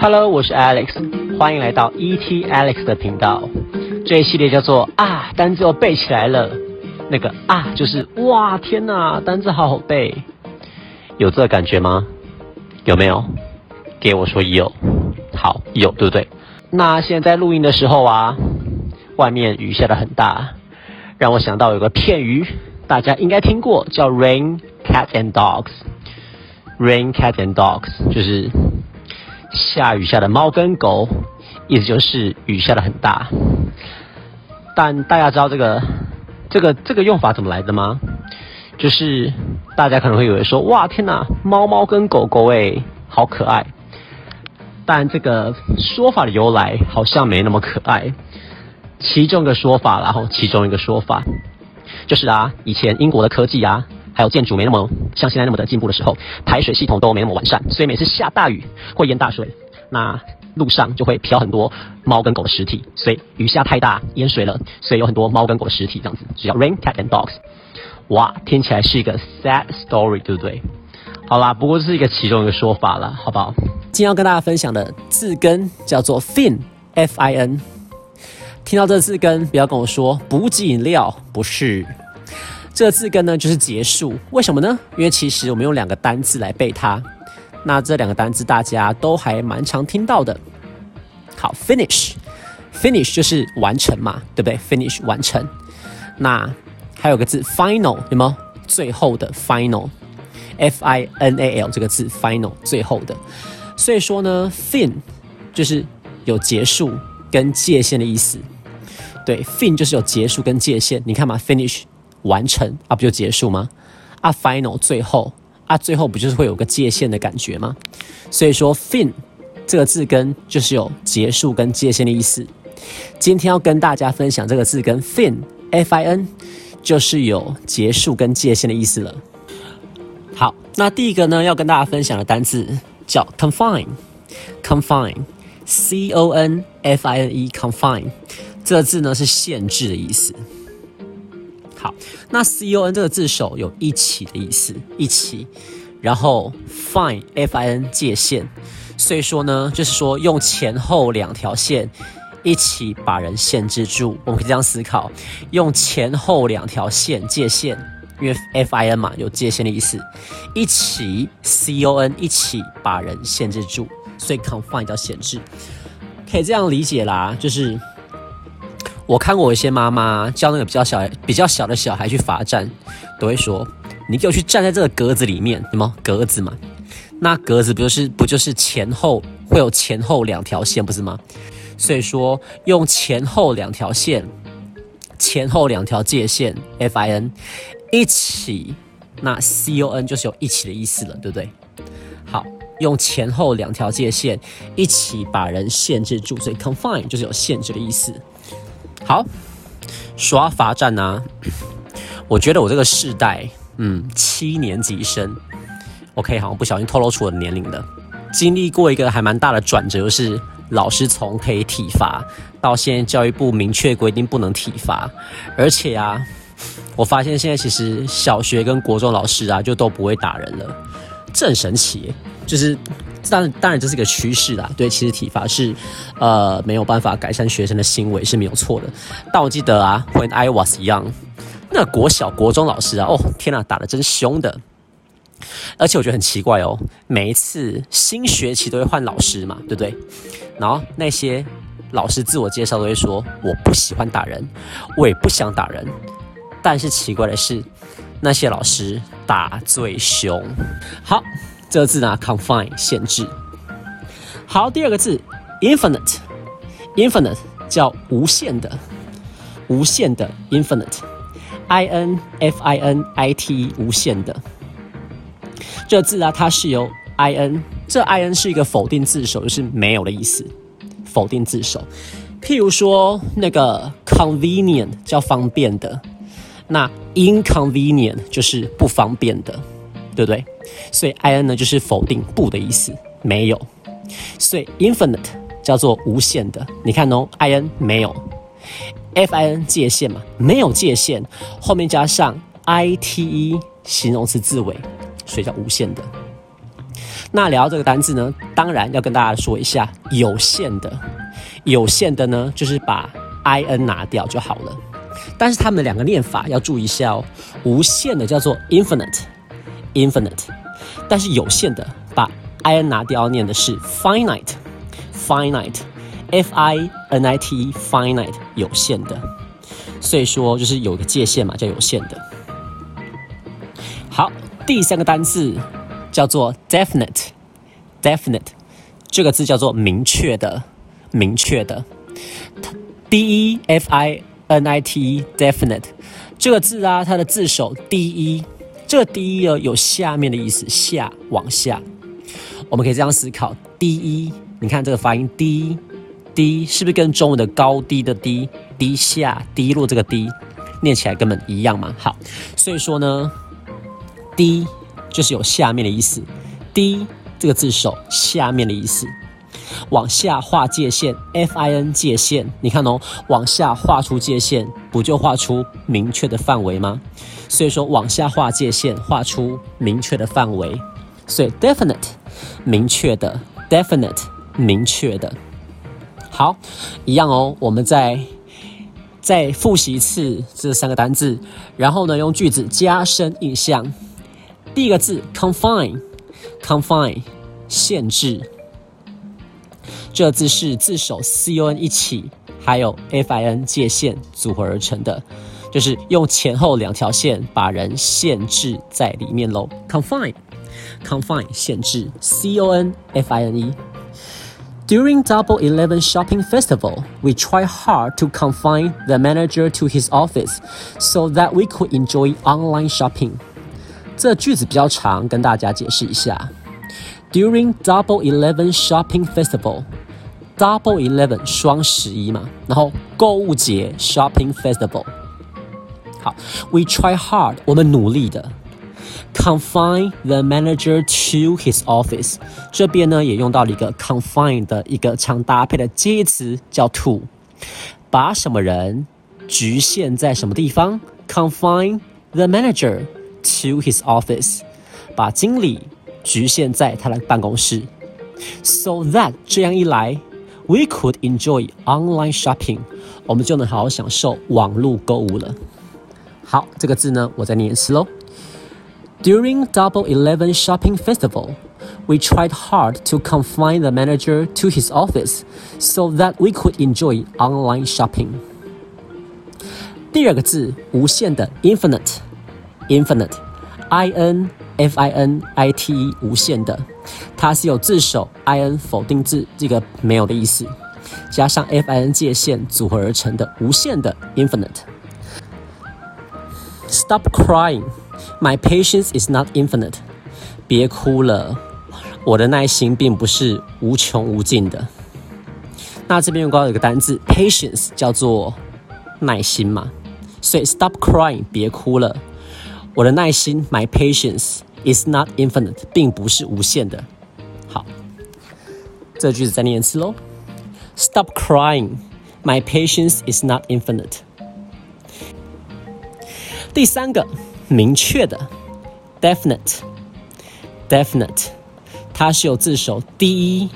Hello，我是 Alex，欢迎来到 ET Alex 的频道。这一系列叫做啊，单字又背起来了。那个啊，就是哇，天哪，单字好好背，有这感觉吗？有没有？给我说有。好，有，对不对？那现在录音的时候啊，外面雨下的很大，让我想到有个片语，大家应该听过，叫 Rain cats and Dogs。Rain cats and Dogs 就是。下雨下的猫跟狗，意思就是雨下的很大。但大家知道这个这个这个用法怎么来的吗？就是大家可能会以为说，哇天哪，猫猫跟狗狗哎，好可爱。但这个说法的由来好像没那么可爱。其中一个说法，然后其中一个说法，就是啊，以前英国的科技啊。还有建筑没那么像现在那么的进步的时候，排水系统都没那么完善，所以每次下大雨会淹大水，那路上就会飘很多猫跟狗的尸体，所以雨下太大淹水了，所以有很多猫跟狗的尸体这样子，就叫 rain cat and dogs。哇，听起来是一个 sad story，对不对？好啦，不过这是一个其中一个说法了，好不好？今天要跟大家分享的字根叫做 fin，f i n。听到这字根，不要跟我说补给饮料，不是。这个字根呢，就是结束。为什么呢？因为其实我们用两个单字来背它。那这两个单字大家都还蛮常听到的。好，finish，finish 就是完成嘛，对不对？finish 完成。那还有个字 final，有没有？最后的 final，f i n a l 这个字 final 最后的。所以说呢，fin 就是有结束跟界限的意思。对，fin 就是有结束跟界限。你看嘛，finish。完成啊，不就结束吗？啊，final 最后啊，最后不就是会有个界限的感觉吗？所以说，fin 这个字根就是有结束跟界限的意思。今天要跟大家分享这个字根 fin，f i n，就是有结束跟界限的意思了。好，那第一个呢，要跟大家分享的单字叫 confine，confine，c o n f i n e，confine 这个字呢是限制的意思。好，那 c o n 这个字首有一起的意思，一起，然后 fine f i n 界限，所以说呢，就是说用前后两条线一起把人限制住。我们可以这样思考，用前后两条线界限，因为 f i n 嘛有界限的意思，一起 c o n 一起把人限制住，所以 confine 叫限制，可以这样理解啦，就是。我看过一些妈妈教那个比较小、比较小的小孩去罚站，都会说：“你给我去站在这个格子里面，什么格子嘛？那格子不就是不就是前后会有前后两条线，不是吗？所以说用前后两条线，前后两条界限，F I N 一起，那 C O N 就是有一起的意思了，对不对？好，用前后两条界限一起把人限制住，所以 confine 就是有限制的意思。好，刷罚站啊！我觉得我这个世代，嗯，七年级生，OK，好像不小心透露出我的年龄了。经历过一个还蛮大的转折，是老师从可以体罚，到现在教育部明确规定不能体罚，而且啊，我发现现在其实小学跟国中老师啊，就都不会打人了，这很神奇，就是。当然，当然这是一个趋势啦。对，其实体罚是，呃，没有办法改善学生的行为是没有错的。但我记得啊，When I was young，那国小、国中老师啊，哦，天哪，打的真凶的。而且我觉得很奇怪哦，每一次新学期都会换老师嘛，对不对？然后那些老师自我介绍都会说，我不喜欢打人，我也不想打人。但是奇怪的是，那些老师打最凶。好。这个字呢，confine 限制。好，第二个字，infinite，infinite 叫无限的，无限的，infinite，i n f i n i t e 无限的。这个字啊，它是由 i n，这 i n 是一个否定字首，就是没有的意思，否定字首。譬如说那个 convenient 叫方便的，那 inconvenient 就是不方便的。对不对？所以 i n 呢就是否定不的意思，没有。所以 infinite 叫做无限的。你看哦，i n 没有 f i n 界限嘛，没有界限，后面加上 i t e 形容词字尾，所以叫无限的。那聊到这个单字呢，当然要跟大家说一下有限的，有限的呢就是把 i n 拿掉就好了。但是它们两个念法要注意一下哦，无限的叫做 infinite Infinite，但是有限的把 i n 拿掉念的是 finite，finite，f i n i t e，finite 有限的，所以说就是有个界限嘛，叫有限的。好，第三个单字叫做 definite，definite 这个字叫做明确的，明确的，d e f i n i t e definite 这个字啊，它的字首 d e 这个 d e 有下面的意思，下往下，我们可以这样思考低一你看这个发音低低是不是跟中文的高低的低低下低落这个低念起来根本一样嘛？好，所以说呢。低就是有下面的意思低这个字首下面的意思，往下画界限，F I N 界限，你看哦，往下画出界限，不就画出明确的范围吗？所以说往下画界限，画出明确的范围，所以 definite 明确的，definite 明确的，好，一样哦，我们再再复习一次这三个单字，然后呢，用句子加深印象。第一个字 confine，confine 限制，这个字是字首 c o n 一起，还有 f i n 界限组合而成的，就是用前后两条线把人限制在里面喽。confine，confine 限制 c o n f i n e。During Double Eleven Shopping Festival, we tried hard to confine the manager to his office so that we could enjoy online shopping. 这句子比较长，跟大家解释一下。During Double Eleven Shopping Double Eleven 双十一嘛，然后购物节 Shopping Festival。好，We try hard，我们努力的。Confine the manager to his office，这边呢也用到了一个 confine 的一个常搭配的介词，叫 to，把什么人局限在什么地方？Confine the manager。to his office，把经理局限在他的办公室，so that 这样一来 ，we could enjoy online shopping，我们就能好好享受网络购物了。好，这个字呢，我再念一次喽。During Double Eleven Shopping Festival, we tried hard to confine the manager to his office so that we could enjoy online shopping. 第二个字，无限的 infinite。infinite，i n f i n i t e 无限的，它是有自首 i n 否定字这个没有的意思，加上 f i n 界限组合而成的无限的 infinite。Stop crying, my patience is not infinite。别哭了，我的耐心并不是无穷无尽的。那这边有个有个单字 patience 叫做耐心嘛，所以 stop crying 别哭了。我的耐心，my patience is not infinite，并不是无限的。好，这句子再念一次喽。Stop crying, my patience is not infinite。第三个，明确的，definite，definite，它是有字首 d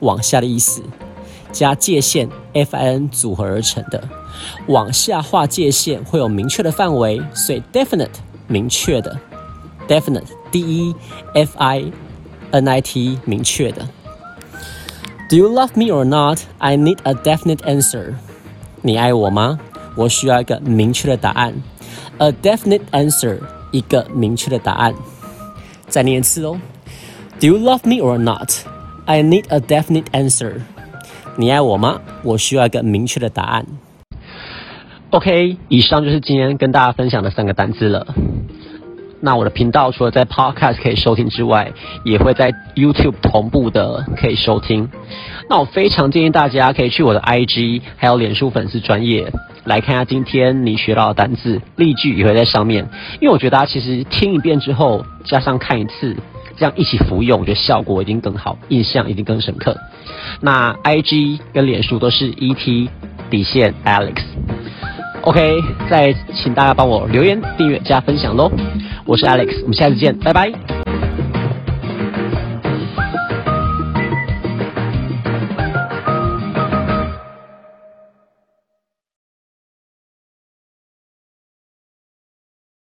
往下的意思，加界限 f i n 组合而成的。往下画界限会有明确的范围，所以 definite。明确的，definite，d e f i n i t，明确的。Do you love me or not? I need a definite answer。你爱我吗？我需要一个明确的答案。A definite answer，一个明确的答案。再念一次哦。Do you love me or not? I need a definite answer。你爱我吗？我需要一个明确的答案。 OK，以上就是今天跟大家分享的三个单词了。那我的频道除了在 Podcast 可以收听之外，也会在 YouTube 同步的可以收听。那我非常建议大家可以去我的 IG 还有脸书粉丝专业来看一下今天你学到的单字，例句也会在上面。因为我觉得大家其实听一遍之后，加上看一次，这样一起服用，我觉得效果一定更好，印象一定更深刻。那 IG 跟脸书都是 ET 底线 Alex。OK，再请大家帮我留言、订阅、加分享喽。我是 Alex，我们下次见，拜拜。